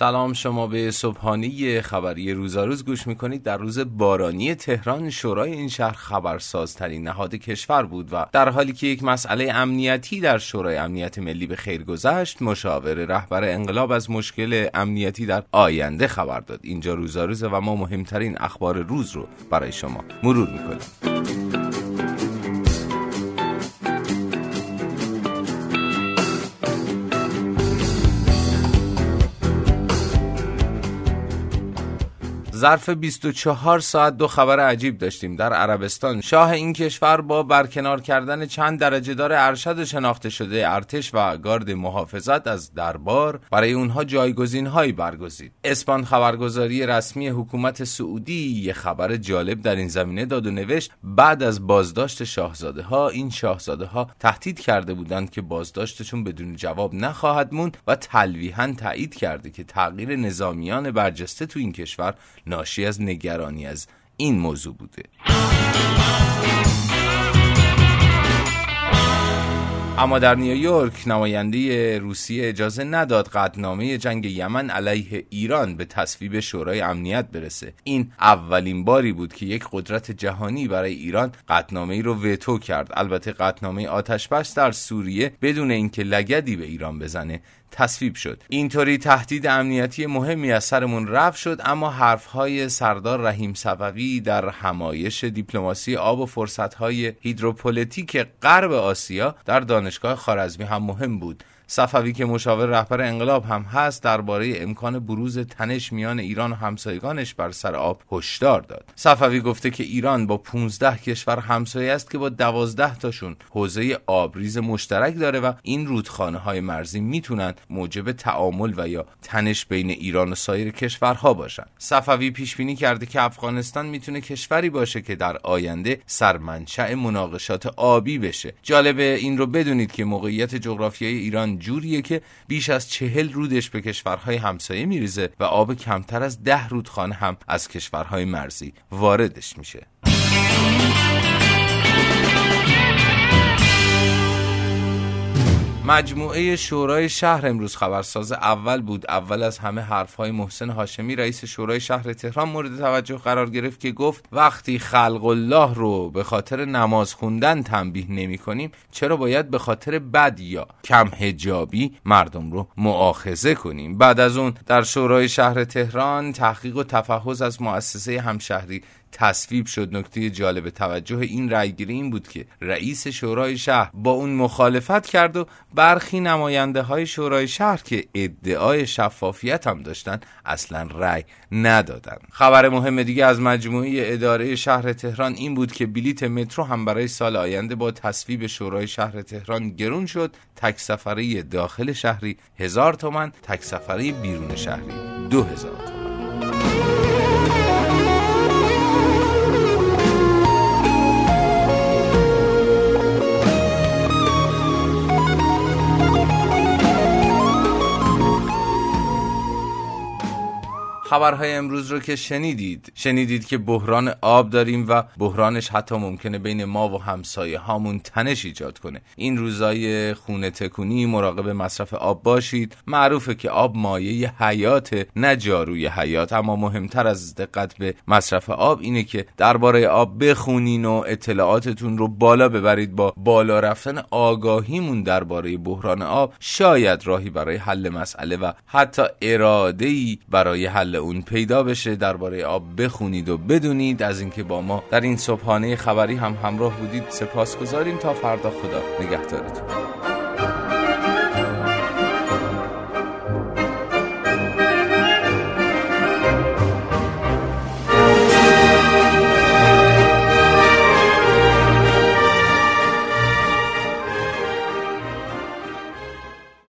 سلام شما به صبحانی خبری روزاروز گوش می‌کنید. در روز بارانی تهران شورای این شهر خبرسازترین نهاد کشور بود و در حالی که یک مسئله امنیتی در شورای امنیت ملی به خیر گذشت مشاور رهبر انقلاب از مشکل امنیتی در آینده خبر داد. اینجا روزاروزه و ما مهمترین اخبار روز رو برای شما مرور می‌کنیم. ظرف 24 ساعت دو خبر عجیب داشتیم. در عربستان شاه این کشور با برکنار کردن چند درجه دار ارشد شناخته شده ارتش و گارد محافظت از دربار برای اونها جایگزین هایی برگزید. اسپان خبرگزاری رسمی حکومت سعودی یه خبر جالب در این زمینه داد و نوشت بعد از بازداشت شاهزاده ها این شاهزاده ها تهدید کرده بودند که بازداشتشون بدون جواب نخواهد موند و تلویحا تایید کرده که تغییر نظامیان برجسته تو این کشور ناشی از نگرانی از این موضوع بوده. اما در نیویورک نماینده روسیه اجازه نداد قطنامه جنگ یمن علیه ایران به تصویب شورای امنیت برسه. این اولین باری بود که یک قدرت جهانی برای ایران قطنامه ای رو وتو کرد. البته قطنامه آتش بس در سوریه بدون اینکه لگدی به ایران بزنه تصویب شد. اینطوری تهدید امنیتی مهمی از سرمون رفت شد اما حرفهای سردار رحیم صفوی در همایش دیپلماسی آب و فرصتهای هیدروپولیتیک غرب آسیا در دانشگاه خارزمی هم مهم بود. صفوی که مشاور رهبر انقلاب هم هست درباره امکان بروز تنش میان ایران و همسایگانش بر سر آب هشدار داد. صفوی گفته که ایران با 15 کشور همسایه است که با 12 تاشون حوزه آبریز مشترک داره و این رودخانه های مرزی می‌تونن موجب تعامل و یا تنش بین ایران و سایر کشورها باشن. صفوی پیش بینی کرده که افغانستان می‌تونه کشوری باشه که در آینده سرمنشأ مناقشات آبی بشه. جالبه این رو بدونید که موقعیت جغرافیایی ایران جوریه که بیش از چهل رودش به کشورهای همسایه میریزه و آب کمتر از ده رودخانه هم از کشورهای مرزی واردش میشه. مجموعه شورای شهر امروز خبرساز اول بود. اول از همه حرفهای محسن هاشمی رئیس شورای شهر تهران مورد توجه قرار گرفت که گفت وقتی خلق الله رو به خاطر نماز خوندن تنبیه نمی کنیم چرا باید به خاطر بد یا کم هجابی مردم رو معاخزه کنیم؟ بعد از اون در شورای شهر تهران تحقیق و تفحص از مؤسسه همشهری تصویب شد. نکته جالب توجه این رأیگیری این بود که رئیس شورای شهر با اون مخالفت کرد و برخی نماینده های شورای شهر که ادعای شفافیت هم داشتن اصلا رأی ندادن. خبر مهم دیگه از مجموعه اداره شهر تهران این بود که بلیت مترو هم برای سال آینده با تصویب شورای شهر تهران گرون شد. تک سفری داخل شهری هزار تومن تک سفری بیرون شهری دو هزار تومن. خبرهای امروز رو که شنیدید. شنیدید که بحران آب داریم و بحرانش حتی ممکنه بین ما و همسایه هامون تنش ایجاد کنه. این روزای خونه تکونی مراقب مصرف آب باشید. معروفه که آب مایه حیات نه جاروی حیات. اما مهمتر از دقت به مصرف آب اینه که درباره آب بخونین و اطلاعاتتون رو بالا ببرید. با بالا رفتن آگاهیمون درباره بحران آب شاید راهی برای حل مسئله و حتی اراده ای برای حل اون پیدا بشه درباره آب بخونید و بدونید. از اینکه با ما در این صبحانه خبری هم همراه بودید سپاس گذاریم تا فردا خدا نگهدارتون.